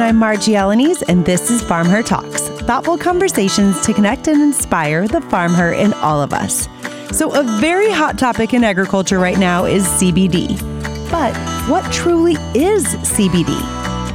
I'm Margie Alaniz, and this is Farm Her Talks thoughtful conversations to connect and inspire the farm her in all of us. So, a very hot topic in agriculture right now is CBD. But what truly is CBD?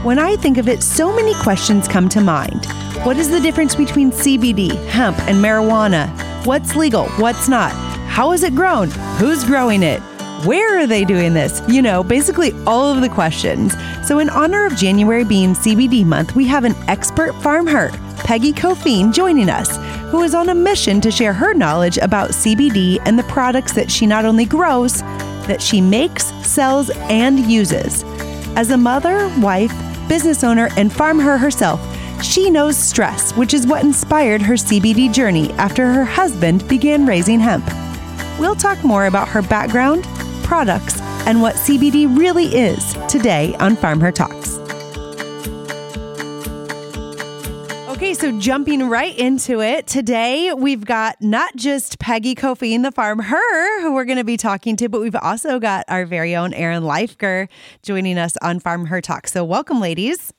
When I think of it, so many questions come to mind. What is the difference between CBD, hemp, and marijuana? What's legal? What's not? How is it grown? Who's growing it? Where are they doing this? You know, basically all of the questions. So, in honor of January being CBD month, we have an expert farmer, Peggy Coffeen, joining us, who is on a mission to share her knowledge about CBD and the products that she not only grows, that she makes, sells, and uses. As a mother, wife, business owner, and farm her herself, she knows stress, which is what inspired her CBD journey after her husband began raising hemp. We'll talk more about her background, products, and what CBD really is today on Farm Her Talks. Okay, so jumping right into it, today we've got not just Peggy Coffeen, the farm her, who we're going to be talking to, but we've also got our very own Erin Leifger joining us on Farm Her Talk. So, welcome, ladies.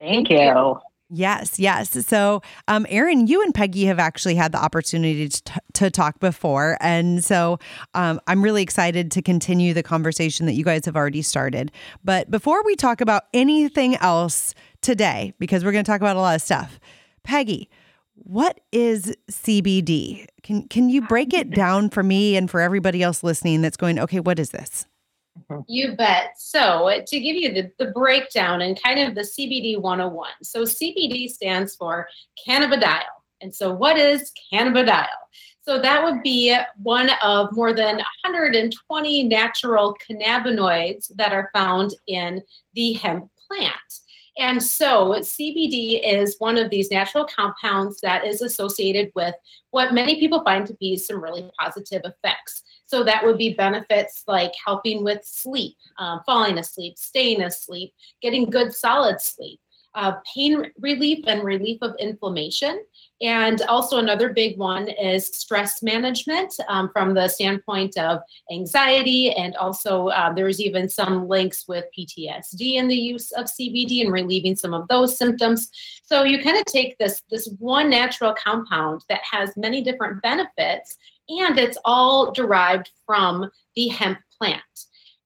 Thank you. Yes, yes. So, um, Erin, you and Peggy have actually had the opportunity to, t- to talk before. And so um, I'm really excited to continue the conversation that you guys have already started. But before we talk about anything else today, because we're going to talk about a lot of stuff, Peggy, what is CBD? Can, can you break it down for me and for everybody else listening that's going, okay, what is this? Mm-hmm. You bet. So, to give you the, the breakdown and kind of the CBD 101. So, CBD stands for cannabidiol. And so, what is cannabidiol? So, that would be one of more than 120 natural cannabinoids that are found in the hemp plant. And so, CBD is one of these natural compounds that is associated with what many people find to be some really positive effects. So that would be benefits like helping with sleep, um, falling asleep, staying asleep, getting good solid sleep, uh, pain relief and relief of inflammation. And also, another big one is stress management um, from the standpoint of anxiety. And also, uh, there's even some links with PTSD and the use of CBD and relieving some of those symptoms. So, you kind of take this, this one natural compound that has many different benefits and it's all derived from the hemp plant.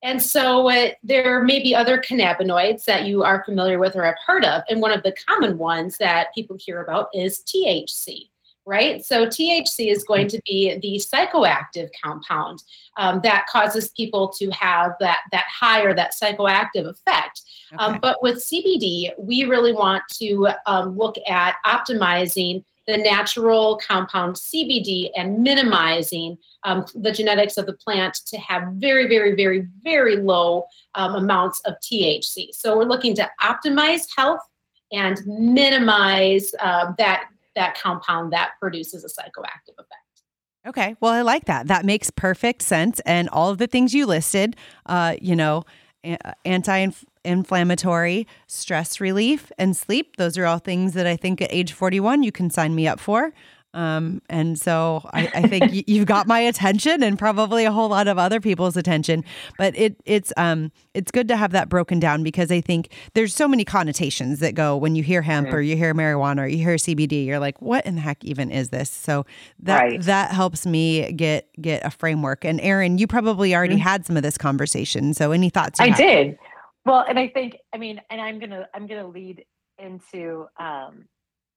And so uh, there may be other cannabinoids that you are familiar with or have heard of. And one of the common ones that people hear about is THC, right? So THC is going to be the psychoactive compound um, that causes people to have that, that high or that psychoactive effect. Um, okay. Um, but with CBD, we really want to um, look at optimizing the natural compound CBD and minimizing um, the genetics of the plant to have very, very, very, very low um, amounts of THC. So we're looking to optimize health and minimize uh, that that compound that produces a psychoactive effect. Okay, well, I like that. That makes perfect sense. And all of the things you listed, uh, you know, anti inflammatory, stress relief, and sleep. Those are all things that I think at age 41 you can sign me up for. Um, and so I, I think you've got my attention and probably a whole lot of other people's attention. But it it's um it's good to have that broken down because I think there's so many connotations that go when you hear hemp mm-hmm. or you hear marijuana or you hear CBD. You're like, what in the heck even is this? So that right. that helps me get get a framework. And Erin, you probably already mm-hmm. had some of this conversation. So any thoughts? I have? did. Well, and I think I mean, and I'm gonna I'm gonna lead into um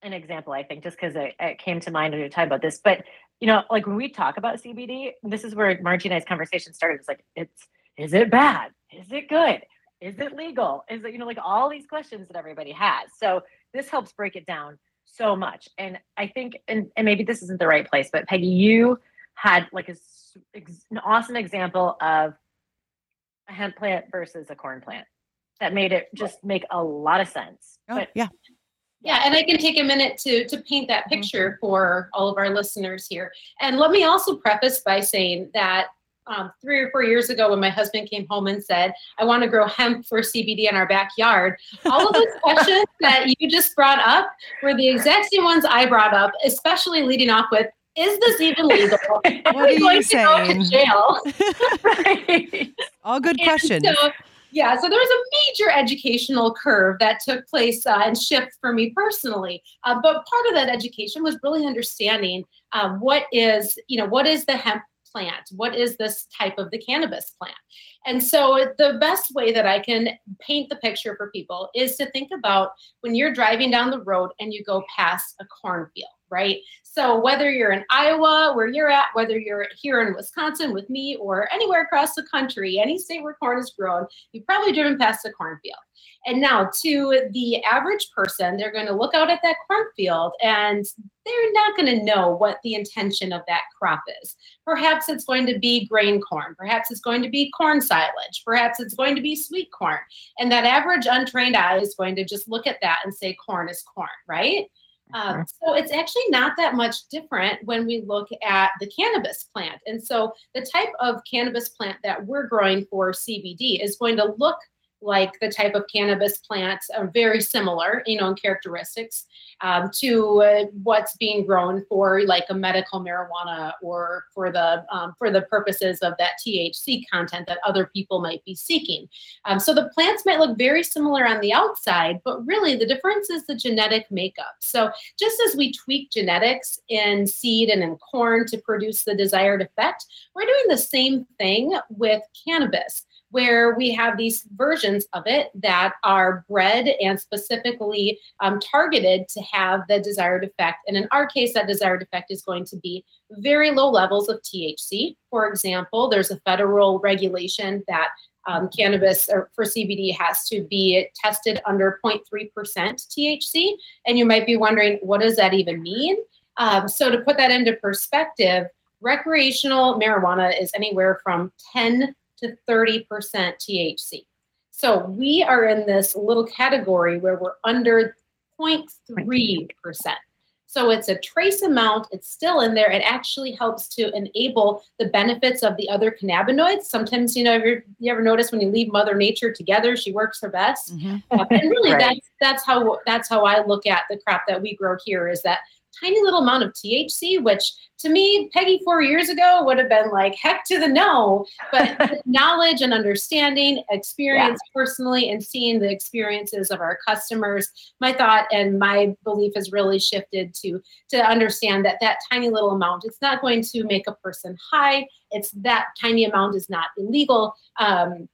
an example, I think, just because it, it, came to mind when you talk about this. But you know, like when we talk about CBD, this is where Margie and I's conversation started. It's like, it's is it bad? Is it good? Is it legal? Is it you know like all these questions that everybody has? So this helps break it down so much. And I think, and, and maybe this isn't the right place, but Peggy, you had like a, an awesome example of a hemp plant versus a corn plant that made it just make a lot of sense. Oh, but yeah. Yeah, and I can take a minute to to paint that mm-hmm. picture for all of our listeners here. And let me also preface by saying that um, three or four years ago, when my husband came home and said, "I want to grow hemp for CBD in our backyard," all of those questions that you just brought up were the exact same ones I brought up, especially leading off with, "Is this even legal? what are you saying? To go to jail?" right. All good questions. So, yeah, so there was a major educational curve that took place uh, and shift for me personally. Uh, but part of that education was really understanding uh, what is, you know, what is the hemp plant? What is this type of the cannabis plant? And so the best way that I can paint the picture for people is to think about when you're driving down the road and you go past a cornfield, right? So whether you're in Iowa, where you're at, whether you're here in Wisconsin with me, or anywhere across the country, any state where corn is grown, you've probably driven past a cornfield. And now, to the average person, they're going to look out at that cornfield and they're not going to know what the intention of that crop is. Perhaps it's going to be grain corn. Perhaps it's going to be corn silage. Perhaps it's going to be sweet corn. And that average untrained eye is going to just look at that and say, corn is corn, right? Um, so it's actually not that much different when we look at the cannabis plant. And so the type of cannabis plant that we're growing for CBD is going to look like the type of cannabis plants are very similar, you know, in characteristics um, to uh, what's being grown for like a medical marijuana or for the um, for the purposes of that THC content that other people might be seeking. Um, so the plants might look very similar on the outside, but really the difference is the genetic makeup. So just as we tweak genetics in seed and in corn to produce the desired effect, we're doing the same thing with cannabis where we have these versions of it that are bred and specifically um, targeted to have the desired effect. And in our case, that desired effect is going to be very low levels of THC. For example, there's a federal regulation that um, cannabis for CBD has to be tested under 0.3% THC. And you might be wondering, what does that even mean? Um, so, to put that into perspective, recreational marijuana is anywhere from 10 to 30% THC. So we are in this little category where we're under 0.3%. So it's a trace amount, it's still in there. It actually helps to enable the benefits of the other cannabinoids. Sometimes, you know, you, you ever notice when you leave Mother Nature together, she works her best. Mm-hmm. Uh, and really right. that's that's how that's how I look at the crop that we grow here is that tiny little amount of THC, which to me, Peggy four years ago would have been like, heck to the no. But knowledge and understanding, experience yeah. personally, and seeing the experiences of our customers, my thought and my belief has really shifted to to understand that that tiny little amount, it's not going to make a person high. It's that tiny amount is not illegal, um,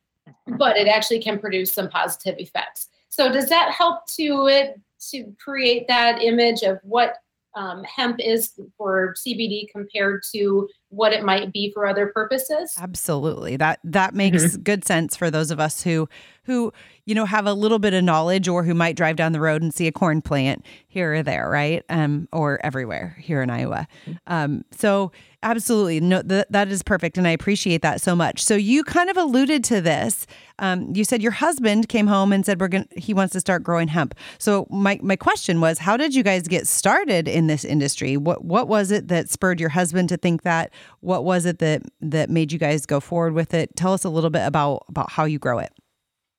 but it actually can produce some positive effects. So does that help to it to create that image of what um, hemp is for CBD compared to what it might be for other purposes. Absolutely. That that makes mm-hmm. good sense for those of us who who you know have a little bit of knowledge or who might drive down the road and see a corn plant here or there, right? Um or everywhere here in Iowa. Um so absolutely no th- that is perfect and I appreciate that so much. So you kind of alluded to this um, you said your husband came home and said we're gonna. he wants to start growing hemp. So my my question was how did you guys get started in this industry? What what was it that spurred your husband to think that? What was it that that made you guys go forward with it? Tell us a little bit about about how you grow it.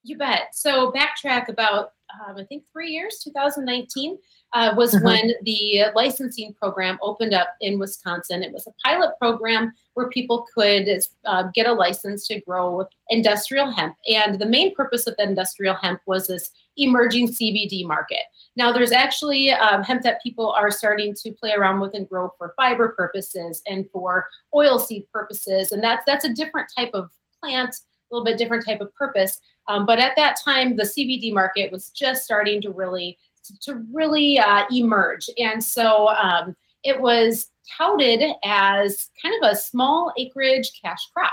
You bet. So backtrack about um, I think 3 years, 2019 uh, was mm-hmm. when the licensing program opened up in Wisconsin. It was a pilot program where people could uh, get a license to grow industrial hemp. And the main purpose of the industrial hemp was this emerging CBD market. Now, there's actually um, hemp that people are starting to play around with and grow for fiber purposes and for oil seed purposes. And that's that's a different type of plant, a little bit different type of purpose. Um, but at that time, the CBD market was just starting to really to really uh, emerge. And so um, it was touted as kind of a small acreage cash crop.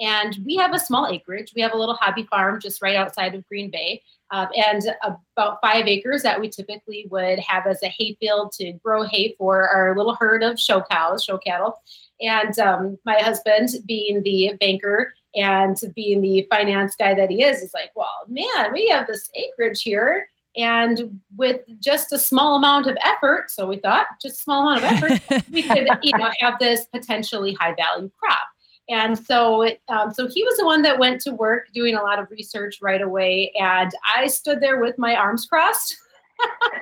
And we have a small acreage. We have a little hobby farm just right outside of Green Bay, uh, and about five acres that we typically would have as a hay field to grow hay for our little herd of show cows, show cattle. And um, my husband, being the banker and being the finance guy that he is, is like, well, man, we have this acreage here and with just a small amount of effort so we thought just a small amount of effort we could you know have this potentially high value crop. And so um, so he was the one that went to work doing a lot of research right away and i stood there with my arms crossed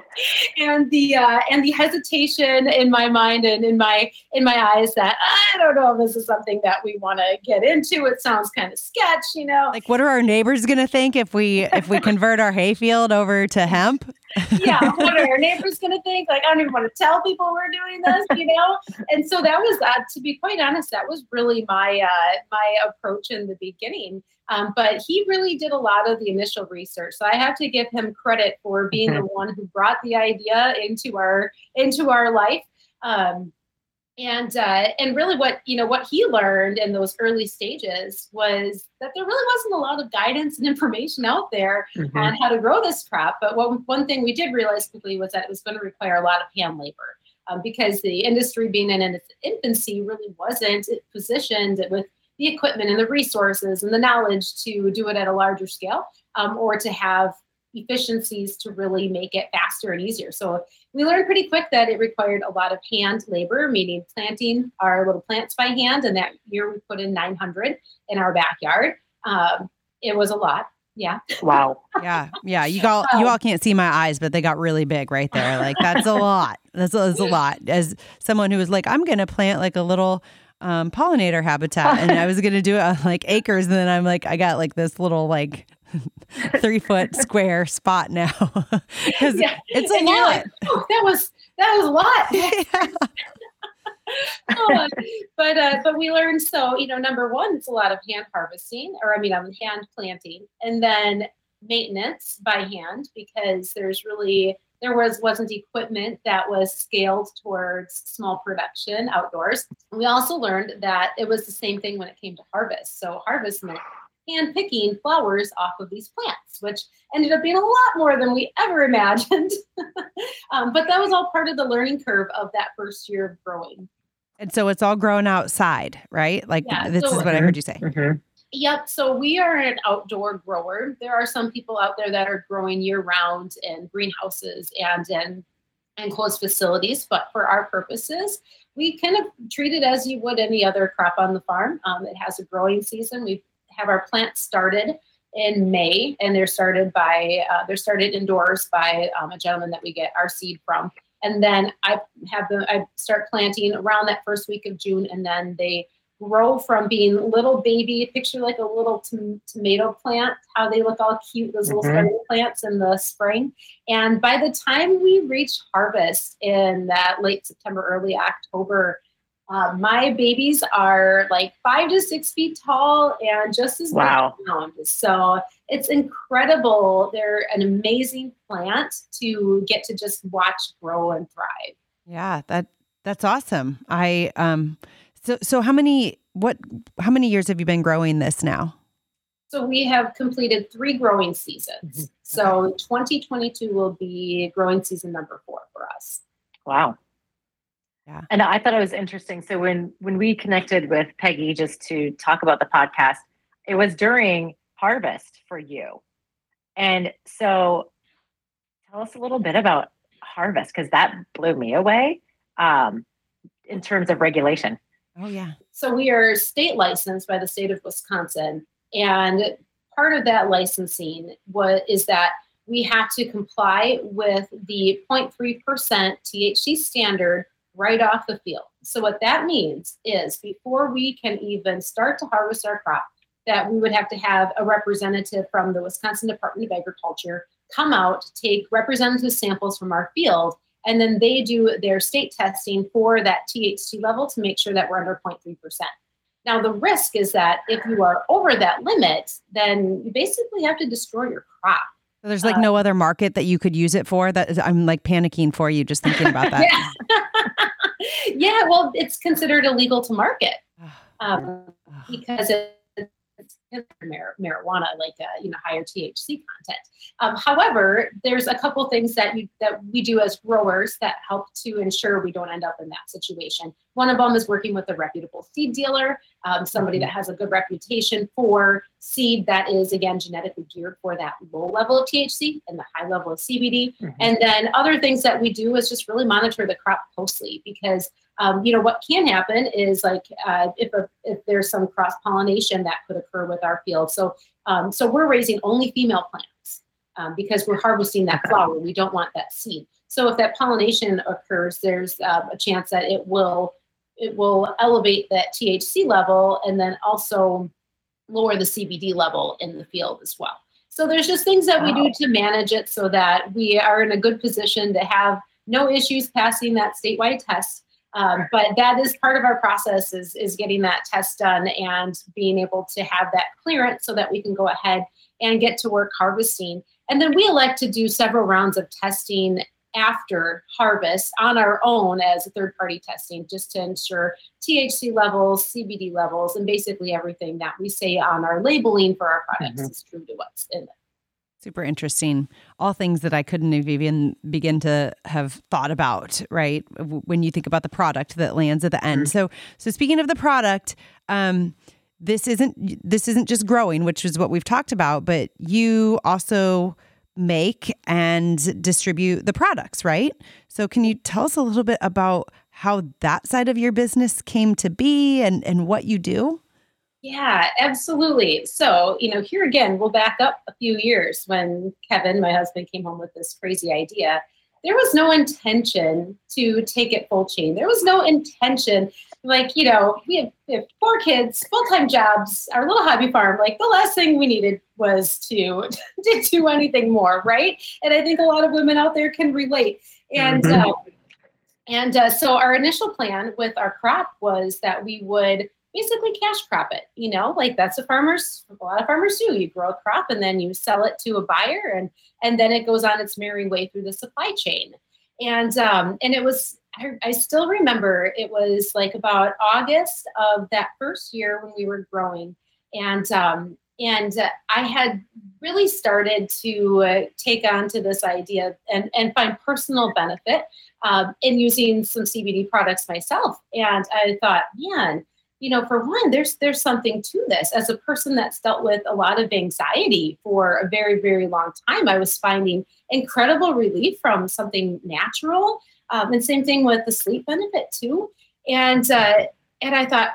and the uh, and the hesitation in my mind and in my in my eyes that I don't know if this is something that we want to get into. It sounds kind of sketch, you know. Like, what are our neighbors going to think if we if we convert our hayfield over to hemp? yeah, what are our neighbors going to think? Like, I don't even want to tell people we're doing this, you know. and so that was, uh, to be quite honest, that was really my uh, my approach in the beginning. Um, but he really did a lot of the initial research. So I have to give him credit for being mm-hmm. the one who brought the idea into our into our life. Um, and uh, and really what you know what he learned in those early stages was that there really wasn't a lot of guidance and information out there mm-hmm. on how to grow this crop but what, one thing we did realize quickly was that it was going to require a lot of hand labor um, because the industry being in its infancy really wasn't positioned with the equipment and the resources and the knowledge to do it at a larger scale um, or to have efficiencies to really make it faster and easier. So we learned pretty quick that it required a lot of hand labor, meaning planting our little plants by hand. And that year we put in 900 in our backyard. Um, it was a lot. Yeah. Wow. yeah. Yeah. You all you all can't see my eyes, but they got really big right there. Like that's a lot. That's, that's a lot. As someone who was like, I'm gonna plant like a little um, pollinator habitat, and I was gonna do it on like acres, and then I'm like, I got like this little like three foot square spot now because yeah. it's a and lot. Like, oh, that was that was a lot. oh, but uh, but we learned so you know number one it's a lot of hand harvesting or I mean um, hand planting and then maintenance by hand because there's really there was wasn't equipment that was scaled towards small production outdoors. We also learned that it was the same thing when it came to harvest. So harvest meant hand picking flowers off of these plants, which ended up being a lot more than we ever imagined. um, but that was all part of the learning curve of that first year of growing. And so it's all grown outside, right? Like yeah, this so, is what I heard you say. Mm-hmm. Yep. So we are an outdoor grower. There are some people out there that are growing year round in greenhouses and in enclosed facilities, but for our purposes, we kind of treat it as you would any other crop on the farm. Um, it has a growing season. We have our plants started in May, and they're started by uh, they're started indoors by um, a gentleman that we get our seed from. And then I have them. I start planting around that first week of June, and then they grow from being little baby. Picture like a little tomato plant, how they look all cute, those little mm-hmm. plants in the spring. And by the time we reach harvest in that late September, early October, uh, my babies are like five to six feet tall and just as wow. big So it's incredible. They're an amazing plant to get to just watch grow and thrive. Yeah, that that's awesome. I um so so how many what how many years have you been growing this now? So we have completed three growing seasons. Mm-hmm. So 2022 will be growing season number four for us. Wow. Yeah. And I thought it was interesting. So when when we connected with Peggy just to talk about the podcast, it was during harvest for you. And so tell us a little bit about harvest because that blew me away um, in terms of regulation. Oh yeah. So we are state licensed by the state of Wisconsin, and part of that licensing was is that we have to comply with the 0.3% THC standard right off the field. So what that means is before we can even start to harvest our crop, that we would have to have a representative from the Wisconsin Department of Agriculture come out, take representative samples from our field, and then they do their state testing for that THC level to make sure that we're under 0.3%. Now, the risk is that if you are over that limit, then you basically have to destroy your crop. there's like uh, no other market that you could use it for. That is, I'm like panicking for you just thinking about that. yeah. yeah, well, it's considered illegal to market um, because it marijuana, like uh, you know higher THC content. Um, however, there's a couple things that you that we do as growers that help to ensure we don't end up in that situation. One of them is working with a reputable seed dealer, um, somebody that has a good reputation for seed that is again genetically geared for that low level of THC and the high level of CBD. Mm-hmm. And then other things that we do is just really monitor the crop closely because um, you know what can happen is like uh, if a, if there's some cross pollination that could occur with our field. So um, so we're raising only female plants um, because we're harvesting that flower. We don't want that seed. So if that pollination occurs, there's uh, a chance that it will it will elevate that THC level and then also lower the CBD level in the field as well. So there's just things that wow. we do to manage it so that we are in a good position to have no issues passing that statewide test. Um, but that is part of our process is, is getting that test done and being able to have that clearance so that we can go ahead and get to work harvesting. And then we elect to do several rounds of testing after harvest on our own as third party testing just to ensure THC levels, CBD levels, and basically everything that we say on our labeling for our products mm-hmm. is true to what's in it. Super interesting. All things that I couldn't have even begin to have thought about, right? When you think about the product that lands at the end. Mm-hmm. So, so speaking of the product, um, this isn't this isn't just growing, which is what we've talked about, but you also make and distribute the products, right? So, can you tell us a little bit about how that side of your business came to be and, and what you do? Yeah, absolutely. So, you know, here again, we'll back up a few years when Kevin, my husband, came home with this crazy idea. There was no intention to take it full chain. There was no intention like you know we have, we have four kids full-time jobs our little hobby farm like the last thing we needed was to to do anything more right and i think a lot of women out there can relate and mm-hmm. uh, and uh, so our initial plan with our crop was that we would basically cash crop it you know like that's a farmers a lot of farmers do. You grow a crop and then you sell it to a buyer and and then it goes on its merry way through the supply chain. And um and it was I, I still remember it was like about August of that first year when we were growing, and um, and uh, I had really started to uh, take on to this idea and, and find personal benefit um, in using some CBD products myself. And I thought, man, you know, for one, there's there's something to this. As a person that's dealt with a lot of anxiety for a very very long time, I was finding incredible relief from something natural um, and same thing with the sleep benefit too. And uh, and I thought,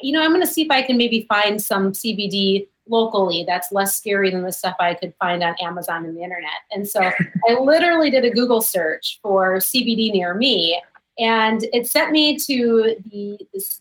you know, I'm going to see if I can maybe find some CBD locally that's less scary than the stuff I could find on Amazon and the internet. And so I literally did a Google search for CBD near me, and it sent me to the this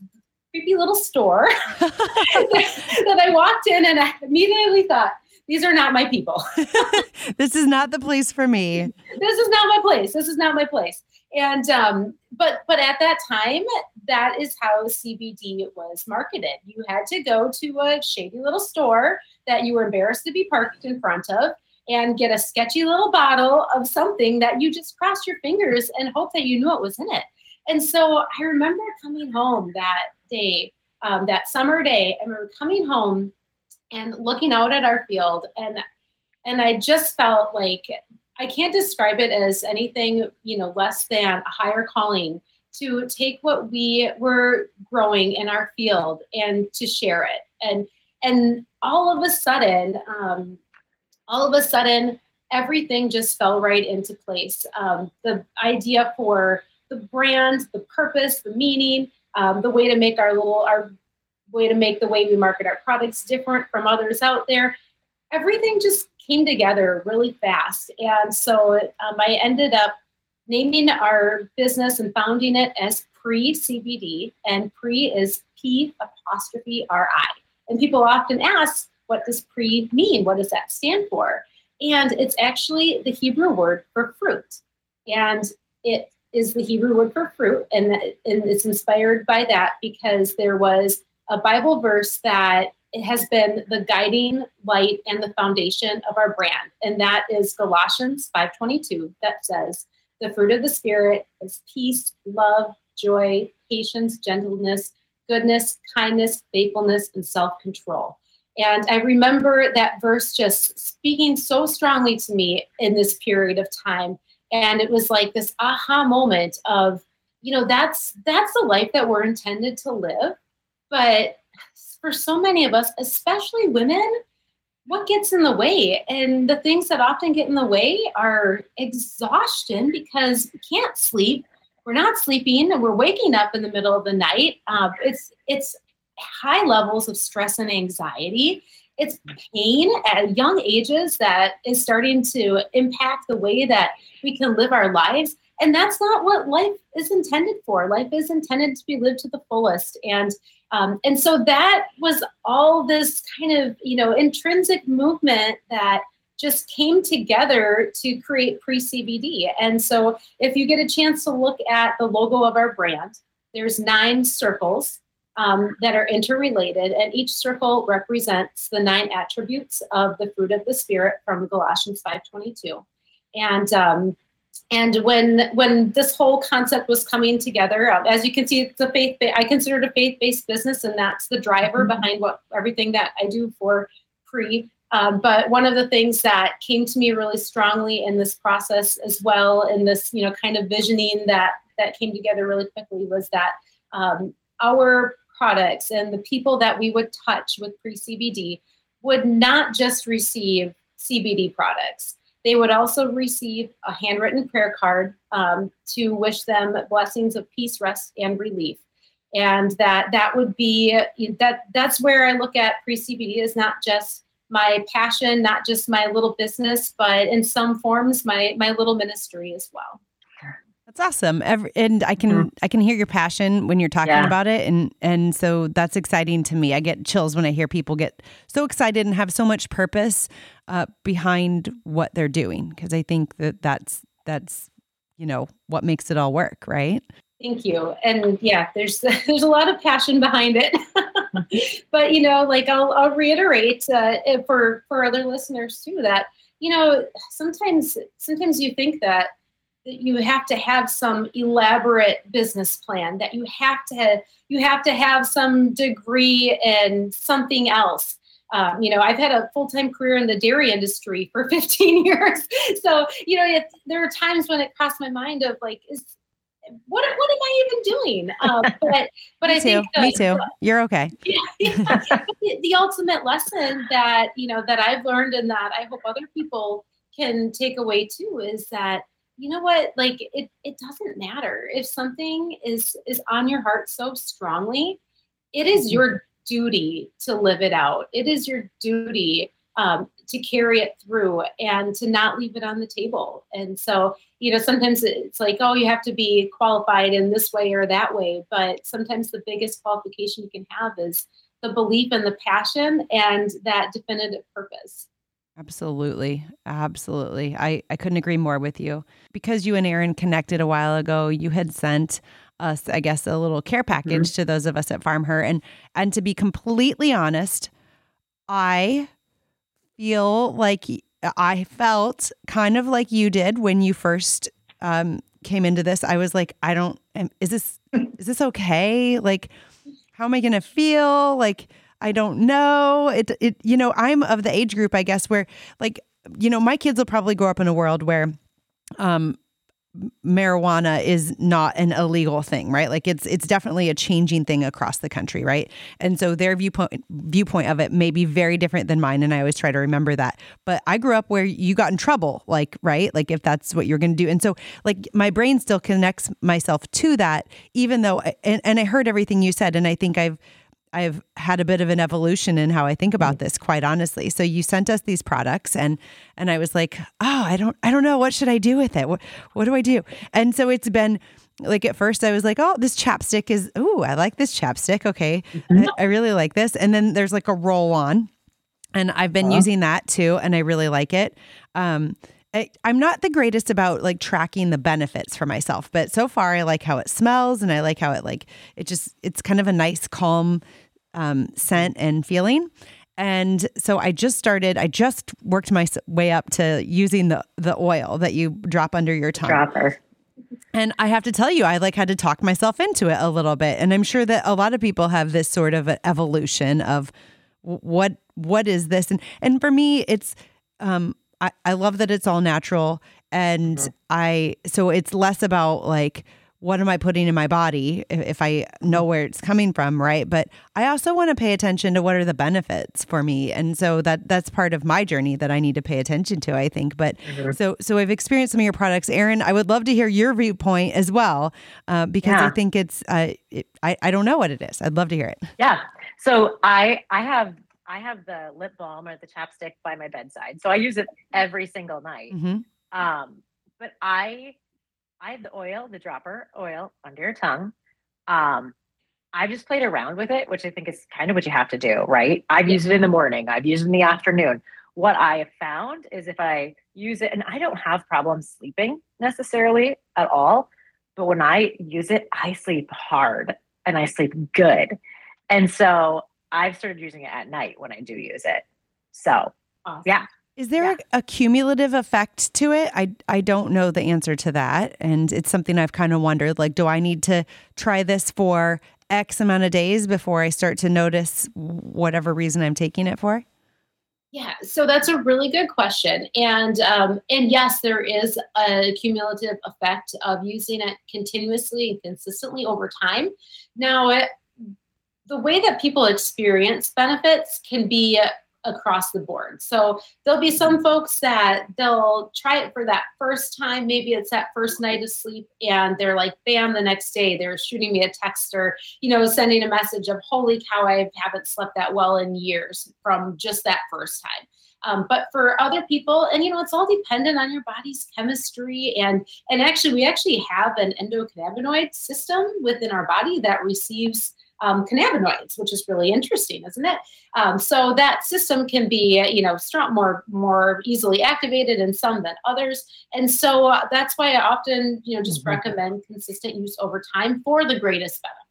creepy little store that I walked in, and I immediately thought, these are not my people. this is not the place for me. This is not my place. This is not my place and um, but but at that time that is how cbd was marketed you had to go to a shady little store that you were embarrassed to be parked in front of and get a sketchy little bottle of something that you just crossed your fingers and hope that you knew what was in it and so i remember coming home that day um, that summer day we were coming home and looking out at our field and and i just felt like I can't describe it as anything, you know, less than a higher calling to take what we were growing in our field and to share it. And and all of a sudden, um, all of a sudden, everything just fell right into place. Um, the idea for the brand, the purpose, the meaning, um, the way to make our little our way to make the way we market our products different from others out there. Everything just came together really fast. And so um, I ended up naming our business and founding it as P'ri CBD, and P'ri is P apostrophe R I. And people often ask, what does P'ri mean? What does that stand for? And it's actually the Hebrew word for fruit. And it is the Hebrew word for fruit. And, and it's inspired by that because there was a Bible verse that has been the guiding light and the foundation of our brand and that is galatians 5.22 that says the fruit of the spirit is peace love joy patience gentleness goodness kindness faithfulness and self-control and i remember that verse just speaking so strongly to me in this period of time and it was like this aha moment of you know that's that's the life that we're intended to live but for so many of us, especially women, what gets in the way? And the things that often get in the way are exhaustion because we can't sleep. We're not sleeping and we're waking up in the middle of the night. Uh, it's it's high levels of stress and anxiety. It's pain at young ages that is starting to impact the way that we can live our lives. and that's not what life is intended for life is intended to be lived to the fullest and um, and so that was all this kind of you know intrinsic movement that just came together to create P'ri CBD. And so, if you get a chance to look at the logo of our brand, there's nine circles um, that are interrelated, and each circle represents the nine attributes of the fruit of the spirit from Galatians 5:22. And um, and when when this whole concept was coming together, um, as you can see, it's a faith. I consider it a faith-based business, and that's the driver mm-hmm. behind what everything that I do for P'ri um, but one of the things that came to me really strongly in this process as well, in this you know kind of visioning that that came together really quickly, was that um, our products and the people that we would touch with P'ri CBD would not just receive CBD products. They would also receive a handwritten prayer card um, to wish them blessings of peace, rest, and relief and that that would be that that's where i look at P'ri cbd is not just my passion, not just my little business, but in some forms my my little ministry as well. That's awesome. Every, and I can mm-hmm. I can hear your passion when you're talking yeah. about it and and so that's exciting to me. I get chills when I hear people get so excited and have so much purpose uh, behind what they're doing because I think that that's that's you know what makes it all work, right? Thank you. And yeah, there's there's a lot of passion behind it. but you know, like I'll I'll reiterate uh, for for other listeners too that you know sometimes sometimes you think that that you have to have some elaborate business plan that you have to have, you have to have some degree in something else um, you know i've had a full-time career in the dairy industry for 15 years so you know it, there are times when it crossed my mind of like is what what am I even doing? Um, but but I too. think me too. You're okay. Yeah, yeah. the, the, ultimate lesson that you know that I've learned and that I hope other people can take away too is that you know what like it it doesn't matter if something is is on your heart so strongly it is your duty to live it out it is your duty um, to carry it through and to not leave it on the table. And so, you know, sometimes it's like, oh, you have to be qualified in this way or that way. But sometimes the biggest qualification you can have is the belief and the passion and that definitive purpose. Absolutely. Absolutely. I, I couldn't agree more with you. Because you and Erin connected a while ago, you had sent us, I guess, a little care package mm-hmm. to those of us at Farm Her. And and to be completely honest, I feel like I felt kind of like you did when you first um, came into this. I was like, I don't, is this, is this okay? Like, how am I going to feel? Like, I don't know. It, it, you know, I'm of the age group, I guess, where like, you know, my kids will probably grow up in a world where, um, marijuana is not an illegal thing, right? Like it's it's definitely a changing thing across the country, right? And so their viewpoint viewpoint of it may be very different than mine and I always try to remember that. But I grew up where you got in trouble, like, right? Like if that's what you're going to do. And so like my brain still connects myself to that even though and, and I heard everything you said and I think I've I've had a bit of an evolution in how I think about this, quite honestly. So you sent us these products, and and I was like, oh, I don't, I don't know, what should I do with it? What, what do I do? And so it's been like at first I was like, oh, this chapstick is, oh, I like this chapstick. Okay, mm-hmm. I, I, really like this. And then there's like a roll on, and I've been uh-huh. using that too, and I really like it. Um, I, I'm not the greatest about like tracking the benefits for myself, but so far I like how it smells and I like how it like it just it's kind of a nice calm um, scent and feeling. And so I just started, I just worked my way up to using the, the oil that you drop under your tongue. Dropper. And I have to tell you, I like had to talk myself into it a little bit. And I'm sure that a lot of people have this sort of evolution of what what is this? And and for me, it's um I, I love that it's all natural. And sure. I so it's less about like what am I putting in my body if, I know where it's coming from, right? But I also want to pay attention to what are the benefits for me, and so that that's part of my journey that I need to pay attention to. I think, but mm-hmm. so so I've experienced some of your products, Erin. I would love to hear your viewpoint as well, uh, because yeah. I think it's uh, it, I I don't know what it is. I'd love to hear it. Yeah. So I I have I have the lip balm or the chapstick by my bedside, so I use it every single night. Mm-hmm. Um, but I I have the oil, the dropper oil under your tongue. Um, I've just played around with it, which I think is kind of what you have to do, right? I've used it in the morning, I've used it in the afternoon. What I have found is if I use it, and I don't have problems sleeping necessarily at all, but when I use it, I sleep hard and I sleep good. And so I've started using it at night when I do use it. So, awesome. yeah. Is there yeah. a, a, cumulative effect to it? I I don't know the answer to that, and it's something I've kind of wondered. Like, do I need to try this for X amount of days before I start to notice whatever reason I'm taking it for? Yeah, so that's a really good question, and um, and yes, there is a cumulative effect of using it continuously and consistently over time. Now, it, the way that people experience benefits can be across the board. So there'll be some folks that they'll try it for that first time. Maybe it's that first night of sleep, and they're like, bam, the next day they're shooting me a text or, you know, sending a message of, holy cow, I haven't slept that well in years from just that first time. Um, but for other people, and you know, it's all dependent on your body's chemistry. And and actually, we actually have an endocannabinoid system within our body that receives um, cannabinoids, which is really interesting, isn't it? Um, so that system can be, you know, strong, more more easily activated in some than others, and so uh, that's why I often, you know, just mm-hmm. recommend consistent use over time for the greatest benefit.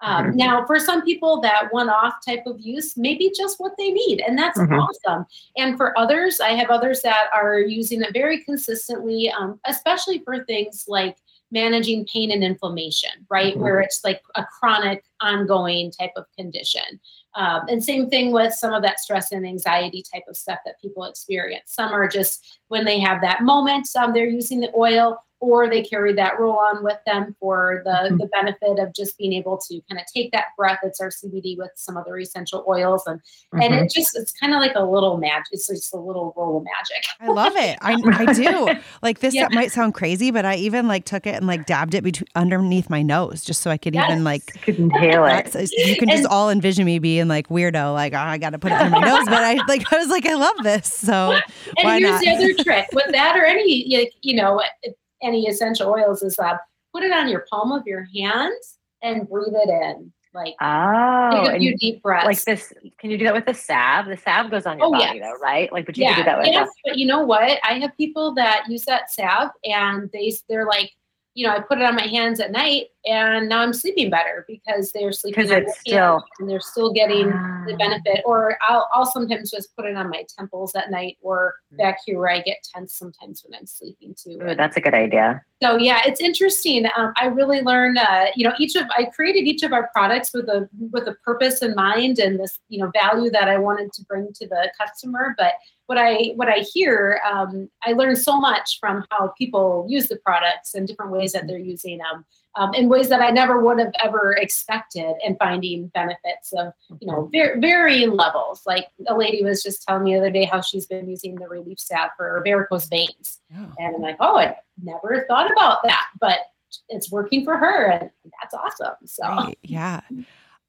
Um, mm-hmm. Now, for some people, that one-off type of use may be just what they need, and that's mm-hmm. awesome. And for others, I have others that are using it very consistently, um, especially for things like managing pain and inflammation, right? Mm-hmm. Where it's like a chronic, ongoing type of condition. Um, and same thing with some of that stress and anxiety type of stuff that people experience. Some are just when they have that moment, some they're using the oil or they carry that roll on with them for the, mm-hmm. the benefit of just being able to kind of take that breath. It's our CBD with some other essential oils. And, mm-hmm. and it just, it's kind of like a little magic. It's just a little roll of magic. I love it. I, I do. Like this yeah. might sound crazy, but I even like took it and like dabbed it between underneath my nose just so I could yes. even like could inhale it. You can just all envision me being like weirdo, like, oh, I got to put it under my nose. But I like, I was like, I love this. So and here's not? the other trick with that or any, you know, any essential oils is that put it on your palm of your hand and breathe it in. Like oh, take a few deep breaths. Like this, can you do that with the salve? The salve goes on your oh, body, yes. though, right? Like, but you yeah. can do that with. Yes, but you know what? I have people that use that salve, and they they're like, you know, I put it on my hands at night and now I'm sleeping better because they're sleeping because it's still and they're still getting the ah. benefit. Or I'll, I'll sometimes just put it on my temples at night or mm. back here where I get tense sometimes when I'm sleeping too. Ooh, that's a good idea. So yeah, it's interesting. Um, I really learned, uh, you know, each of I created each of our products with a with a purpose in mind and this, you know, value that I wanted to bring to the customer, but what I what I hear, um, I learn so much from how people use the products and different ways that they're using them, um, in ways that I never would have ever expected, and finding benefits of you know ver- varying levels. Like a lady was just telling me the other day how she's been using the relief salve for varicose veins, oh. and I'm like, oh, I never thought about that, but it's working for her, and that's awesome. So right. yeah.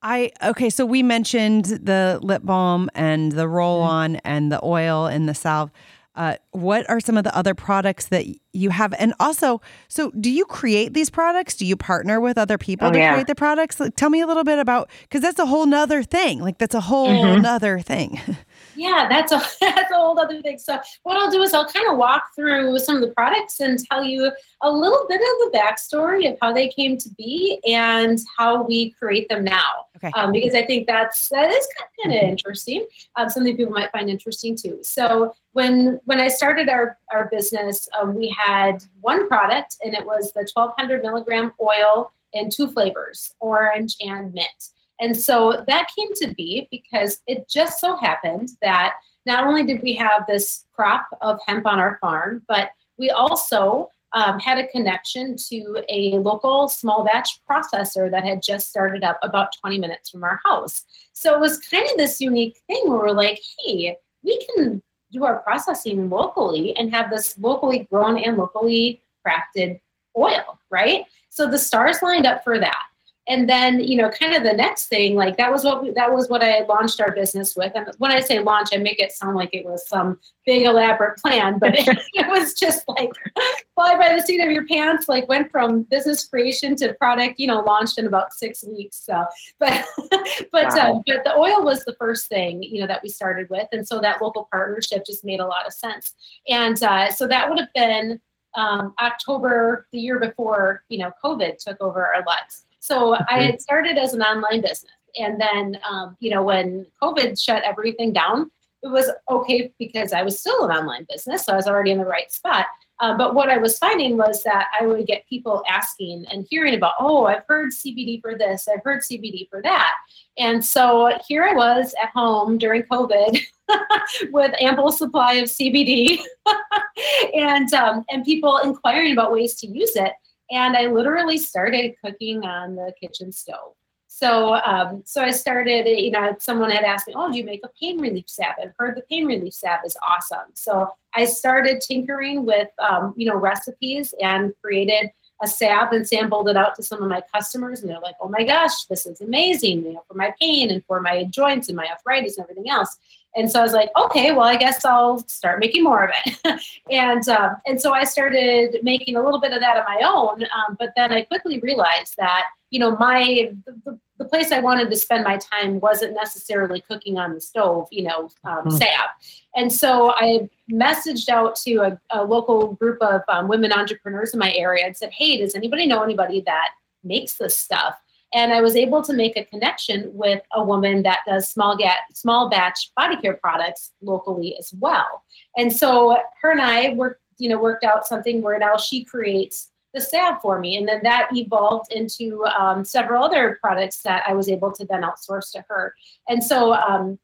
I okay, so we mentioned the lip balm and the roll mm-hmm. on and the oil and the salve. Uh, what are some of the other products that you have? And also, so do you create these products? Do you partner with other people oh, to yeah. create the products? Like, tell me a little bit about because that's a whole nother thing. Like that's a whole mm-hmm. nother thing. yeah, that's a that's a whole other thing. So what I'll do is I'll kind of walk through some of the products and tell you a little bit of the backstory of how they came to be and how we create them now. Okay. Um, because I think that's that is kind of interesting. Um, something people might find interesting too. So when when I started our our business, um, we had one product and it was the 1200 milligram oil in two flavors, orange and mint. And so that came to be because it just so happened that not only did we have this crop of hemp on our farm, but we also um, had a connection to a local small batch processor that had just started up about 20 minutes from our house. So it was kind of this unique thing where we're like, hey, we can do our processing locally and have this locally grown and locally crafted oil, right? So the stars lined up for that. And then you know kind of the next thing like that was what we, that was what i launched our business with and when i say launch i make it sound like it was some big elaborate plan but it, it was just like fly by the seat of your pants like went from business creation to product you know launched in about six weeks so but but uh, wow. but the oil was the first thing you know that we started with and so that local partnership just made a lot of sense and uh, so that would have been um, October the year before, you know, COVID took over our lives. So. I had started as an online business. And then, um, you know, when COVID shut everything down, it was okay because I was still an online business. So I was already in the right spot. Uh, but what I was finding was that I would get people asking and hearing about, oh, I've heard CBD for this, I've heard CBD for that. And so here I was at home during COVID with ample supply of CBD and, um, and people inquiring about ways to use it. And I literally started cooking on the kitchen stove. So, um, so I started, you know, someone had asked me, oh, do you make a pain relief salve? I've heard the pain relief salve is awesome. So I started tinkering with, um, you know, recipes and created a salve and sampled it out to some of my customers. And they're like, oh my gosh, this is amazing, you know, for my pain and for my joints and my arthritis and everything else. And so I was like, okay, well, I guess I'll start making more of it. and um, and so I started making a little bit of that on my own. Um, but then I quickly realized that you know my the, the, place I wanted to spend my time wasn't necessarily cooking on the stove, you know, um. SAB. And so I messaged out to a, a local group of um, women entrepreneurs in my area and said, hey, does anybody know anybody that makes this stuff? And I was able to make a connection with a woman that does small small batch body care products locally as well. And so her and I worked, you know, worked out something where now she creates the salve for me. And then that evolved into um, several other products that I was able to then outsource to her. And so, um,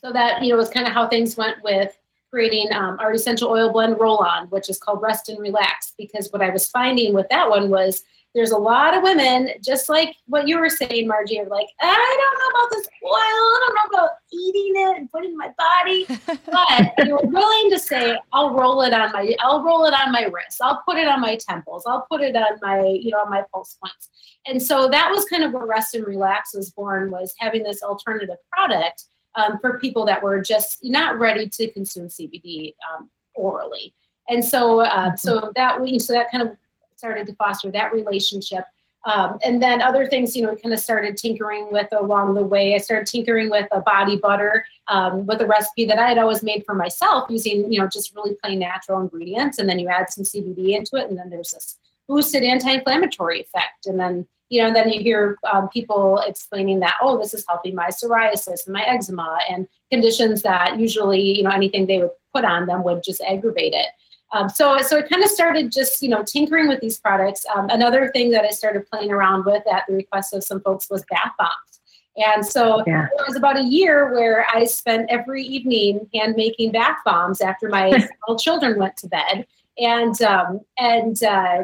so that, you know, was kind of how things went with creating um, our essential oil blend roll on, which is called Rest and Relax. Because what I was finding with that one was there's a lot of women, just like what you were saying, Margie, are like, I don't know about this oil. I don't know about eating it and putting it in my body. But you're willing to say, I'll roll it on my, I'll roll it on my wrist. I'll put it on my temples. I'll put it on my, you know, on my pulse points. And so that was kind of where Rest and Relax was born, was having this alternative product um, for people that were just not ready to consume CBD um, orally. And so, uh, so that we, so that kind of started to foster that relationship. Um, and then other things, you know, kind of started tinkering with along the way. I started tinkering with a body butter um, with a recipe that I had always made for myself using, you know, just really plain natural ingredients. And then you add some CBD into it, and then there's this boosted anti-inflammatory effect. And then, you know, then you hear um, people explaining that, oh, this is helping my psoriasis and my eczema and conditions that usually, you know, anything they would put on them would just aggravate it. Um, so, so it kind of started just, you know, tinkering with these products. Um, another thing that I started playing around with at the request of some folks was bath bombs. And so yeah. it was about a year where I spent every evening hand making bath bombs after my small children went to bed. And um, and uh,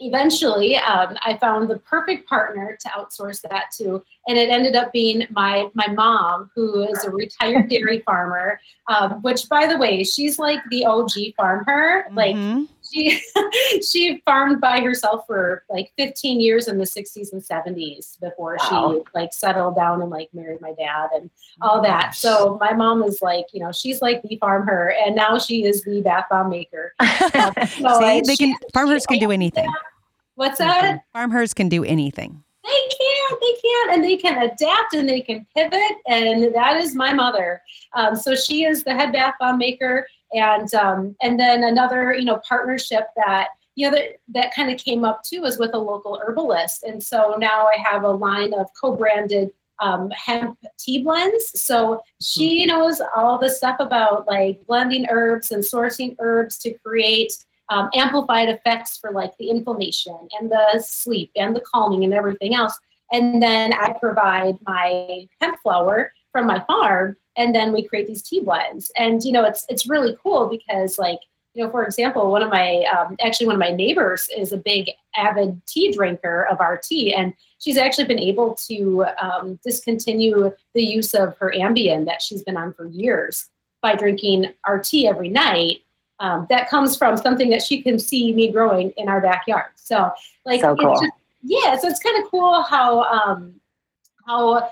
eventually um, i found the perfect partner to outsource that to and it ended up being my my mom who is a retired dairy farmer um, which by the way she's like the og farmer like mm-hmm. She she farmed by herself for like 15 years in the 60s and 70s before wow. she like settled down and like married my dad and all that so my mom is like you know she's like the farmer and now she is the bath bomb maker um, so See, they can farmers can do anything What's that? Farmers can do anything. They can, they can, and they can adapt and they can pivot. And that is my mother. Um, so she is the head bath bomb maker, and um, and then another, you know, partnership that you know that that kind of came up too is with a local herbalist. And so now I have a line of co-branded um, hemp tea blends. So she hmm. knows all the stuff about like blending herbs and sourcing herbs to create um, amplified effects for like the inflammation and the sleep and the calming and everything else. And then I provide my hemp flower from my farm, and then we create these tea blends. And you know, it's it's really cool because like you know, for example, one of my um, actually one of my neighbors is a big avid tea drinker of our tea, and she's actually been able to um, discontinue the use of her Ambien that she's been on for years by drinking our tea every night um, that comes from something that she can see me growing in our backyard. So, like, so cool. it's, just, yeah, so it's kind of cool how um, how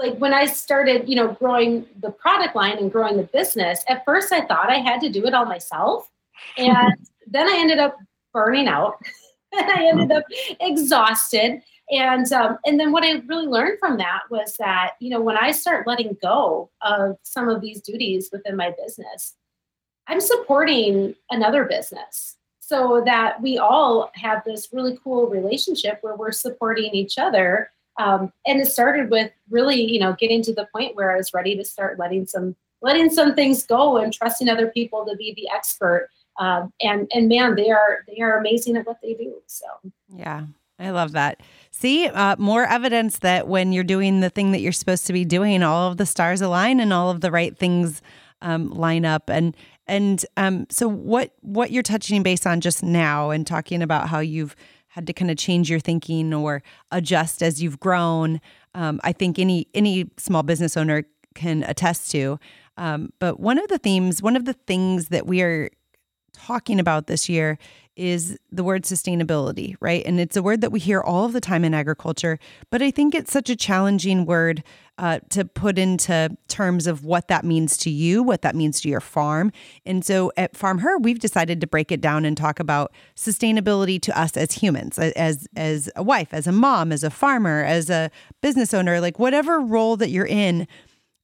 like when I started, you know, growing the product line and growing the business, at first I thought I had to do it all myself. And then I ended up burning out and I ended up exhausted. And um, and then what I really learned from that was that, you know, when I start letting go of some of these duties within my business, I'm supporting another business so that we all have this really cool relationship where we're supporting each other um, and it started with really you know getting to the point where i was ready to start letting some letting some things go and trusting other people to be the expert um, and and man they are they are amazing at what they do so yeah I love that. See, uh, more evidence that when you're doing the thing that you're supposed to be doing, all of the stars align and all of the right things um, line up. And and um, so, what what you're touching base on just now, and talking about how you've had to kind of change your thinking or adjust as you've grown. Um, I think any any small business owner can attest to. Um, but one of the themes, one of the things that we are talking about this year is the word sustainability, right? And it's a word that we hear all of the time in agriculture, but I think it's such a challenging word uh, to put into terms of what that means to you, what that means to your farm. And so at Farm Her, we've decided to break it down and talk about sustainability to us as humans, as as a wife, as a mom, as a farmer, as a business owner, like whatever role that you're in,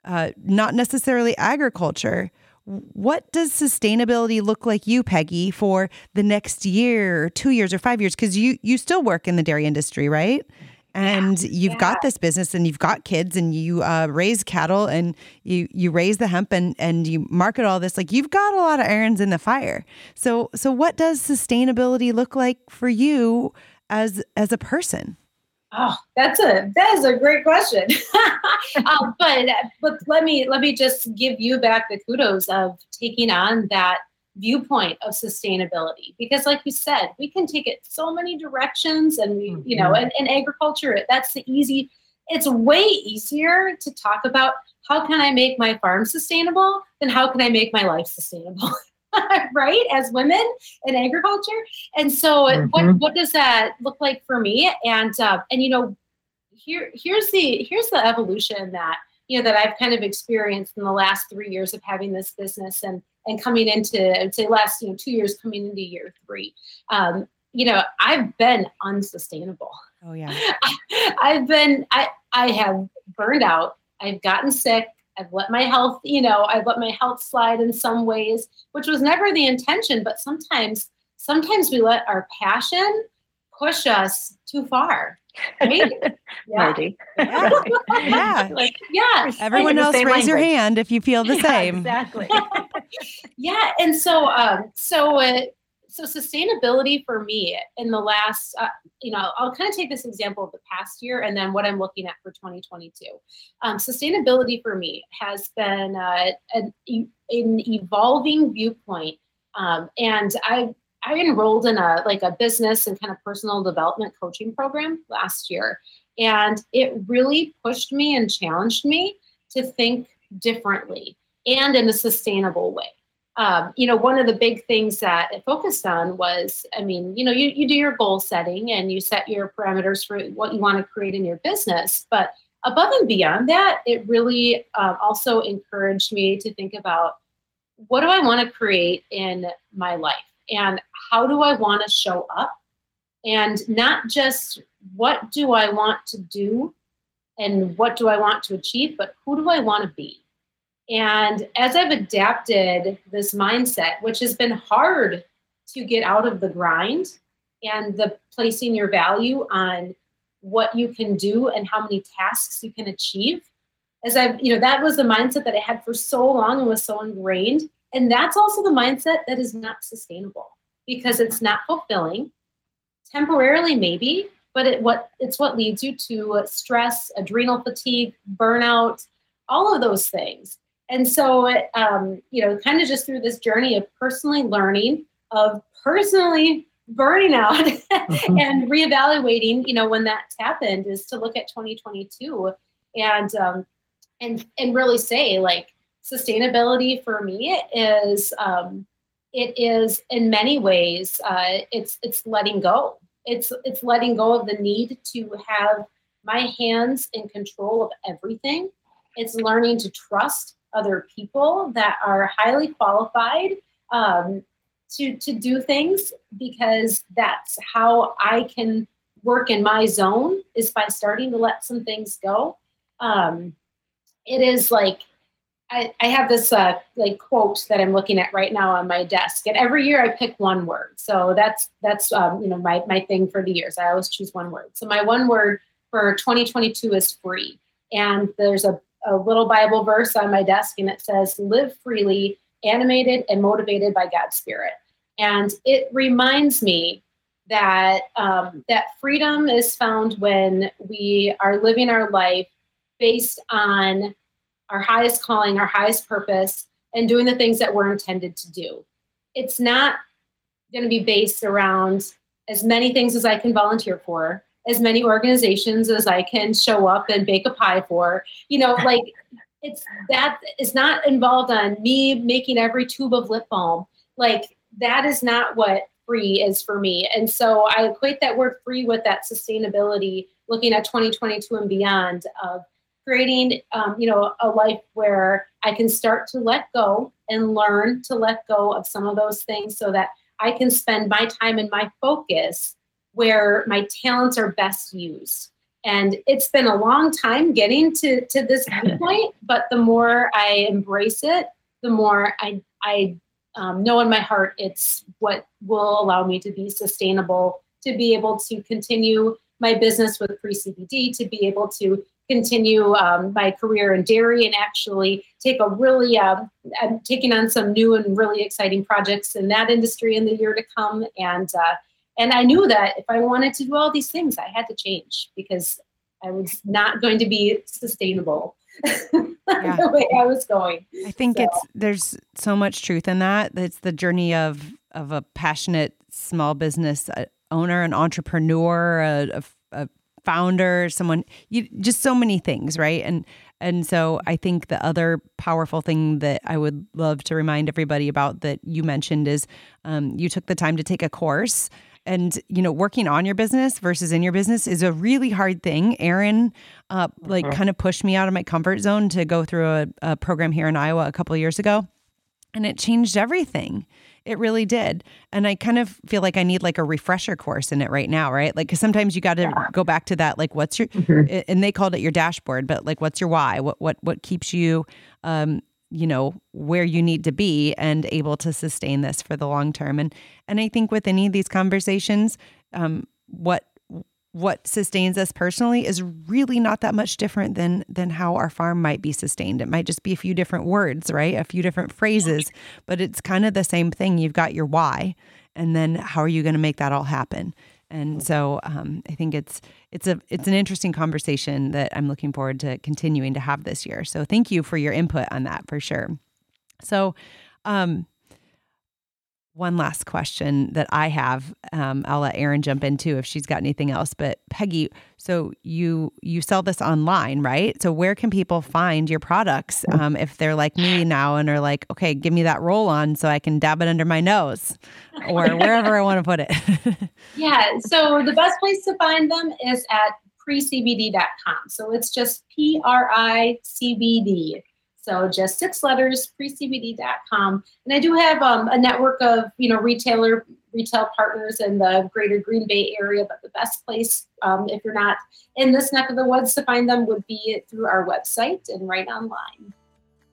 uh, not necessarily agriculture what does sustainability look like you peggy for the next year or two years or five years? Because you you still work in the dairy industry right? And yeah, you've yeah. got this business and you've got kids and you uh, raise cattle and you you raise the hemp and and you market all this. Like you've got a lot of irons in the fire. So so what does sustainability look like for you as as a person Oh, that's a that is a great question. um, but but let me let me just give you back the kudos of taking on that viewpoint of sustainability. Because like you said we can take it so many directions and we you know in, in agriculture that's the easy it's way easier to talk about how can i make my farm sustainable than how can i make my life sustainable right? As women in agriculture. And so mm-hmm. what what does that look like for me? And uh, and you know here here's the here's the evolution that you know that I've kind of experienced in the last three years of having this business and and coming into I'd say last you know two years coming into year three. Um, you know I've been unsustainable. Oh yeah. I've been I I have burned out. I've gotten sick I've let my health, you know, I've let my health slide in some ways, which was never the intention, but sometimes, sometimes we let our passion push us too far. Right? yeah. yeah. yeah. Like, yeah. Everyone else raise language. your hand if you feel the yeah, same. Exactly. yeah. And so, um, so, uh, so sustainability for me in the last uh, you know i'll kind of take this example of the past year and then what i'm looking at for 2022 um, sustainability for me has been uh, an, an, evolving viewpoint um, and i i enrolled in a like a business and kind of personal development coaching program last year and it really pushed me and challenged me to think differently and in a sustainable way um, you know, one of the big things that it focused on was, I mean, you know, you, you do your goal setting and you set your parameters for what you want to create in your business. But above and beyond that, it really um, also encouraged me to think about what do I want to create in my life and how do I want to show up? And not just what do I want to do and what do I want to achieve, but who do I want to be? And as I've adapted this mindset, which has been hard to get out of the grind and the placing your value on what you can do and how many tasks you can achieve, as I've, you know, that was the mindset that I had for so long and was so ingrained. And that's also the mindset that is not sustainable because it's not fulfilling. Temporarily, maybe, but it what it's what leads you to stress, adrenal fatigue, burnout, all of those things. And so, um, you know, kind of just through this journey of personally learning, of personally burning out mm-hmm. and reevaluating, you know, when that's happened is to look at 2022 and um, and and really say like sustainability for me is um, it is in many ways uh, it's it's letting go It's it's letting go of the need to have my hands in control of everything. It's learning to trust other people that are highly qualified um, to to do things because that's how I can work in my zone is by starting to let some things go. Um, it is like I, I have this uh, like quote that I'm looking at right now on my desk, and every year I pick one word. So that's that's um, you know my my thing for the years. I always choose one word. So my one word for 2022 is free, and there's a, a little Bible verse on my desk, and it says, "Live freely, animated and motivated by God's Spirit." And it reminds me that um, that freedom is found when we are living our life based on our highest calling, our highest purpose, and doing the things that we're intended to do. It's not going to be based around as many things as I can volunteer for, as many organizations as I can show up and bake a pie for. You know, like it's that is not involved on me making every tube of lip balm. Like that is not what free is for me. And so I equate that word free with that sustainability, looking at 2022 and beyond of creating, um, you know, a life where I can start to let go and learn to let go of some of those things so that I can spend my time and my focus where my talents are best used. And it's been a long time getting to, to this point, but the more I embrace it, the more I, I um, know in my heart it's what will allow me to be sustainable, to be able to continue my business with P'ri CBD, to be able to continue um, my career in dairy and actually take a really, uh, I'm taking on some new and really exciting projects in that industry in the year to come. And, uh, and I knew that if I wanted to do all these things, I had to change because I was not going to be sustainable yeah. the way I was going. I think so. it's there's so much truth in that. It's the journey of of a passionate small business uh, owner, an entrepreneur, a, a, a founder, someone you just so many things, right? And and so I think the other powerful thing that I would love to remind everybody about that you mentioned is um, you took the time to take a course. And you know, working on your business versus in your business is a really hard thing. Erin, uh, like, uh-huh. kind of pushed me out of my comfort zone to go through a, a program here in Iowa a couple of years ago, and it changed everything. It really did. And I kind of feel like I need like a refresher course in it right now, right? Like, cause sometimes you got to yeah. go back to that, like, what's your, mm-hmm. and they called it your dashboard, but like, what's your why? What, what, what keeps you, um, you know, where you need to be and able to sustain this for the long term. And, and I think with any of these conversations, um, what what sustains us personally is really not that much different than than how our farm might be sustained. It might just be a few different words, right? A few different phrases, but it's kind of the same thing. You've got your why, and then how are you going to make that all happen? And so um, I think it's it's a it's an interesting conversation that I'm looking forward to continuing to have this year. So thank you for your input on that for sure. So um, one last question that I have. Um, I'll let Erin jump in too if she's got anything else. But Peggy, so you you sell this online, right? So where can people find your products um, if they're like me now and are like, okay, give me that roll on so I can dab it under my nose or wherever I want to put it. yeah. So the best place to find them is at pricbd.com. So it's just P R I C B D so just six letters, pricbd.com. And I do have um, a network of, you know, retailer retail partners in the greater Green Bay area, but the best place, um, if you're not in this neck of the woods to find them would be through our website and right online.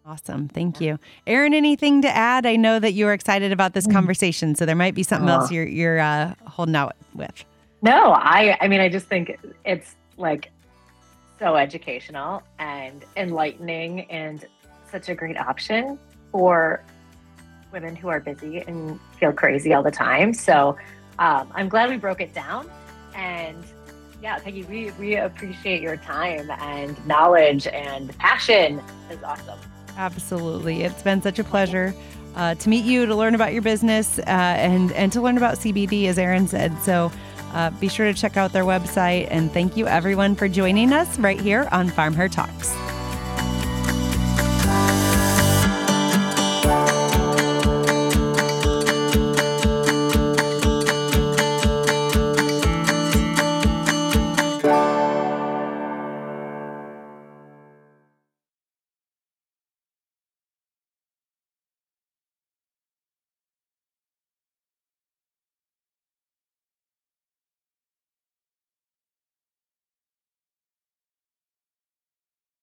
Awesome. Thank you. Erin, anything to add? I know that you are excited about this mm. conversation, so there might be something else you're, you're uh, holding out with. No, I, I mean, I just think it's like so educational and enlightening and such a great option for women who are busy and feel crazy all the time. So um, I'm glad we broke it down. And yeah, Peggy, we, we appreciate your time and knowledge and passion is awesome. Absolutely. It's been such a pleasure uh, to meet you, to learn about your business, uh, and, and to learn about CBD, as Erin said. So uh, be sure to check out their website. And thank you, everyone, for joining us right here on Farm Her Talks.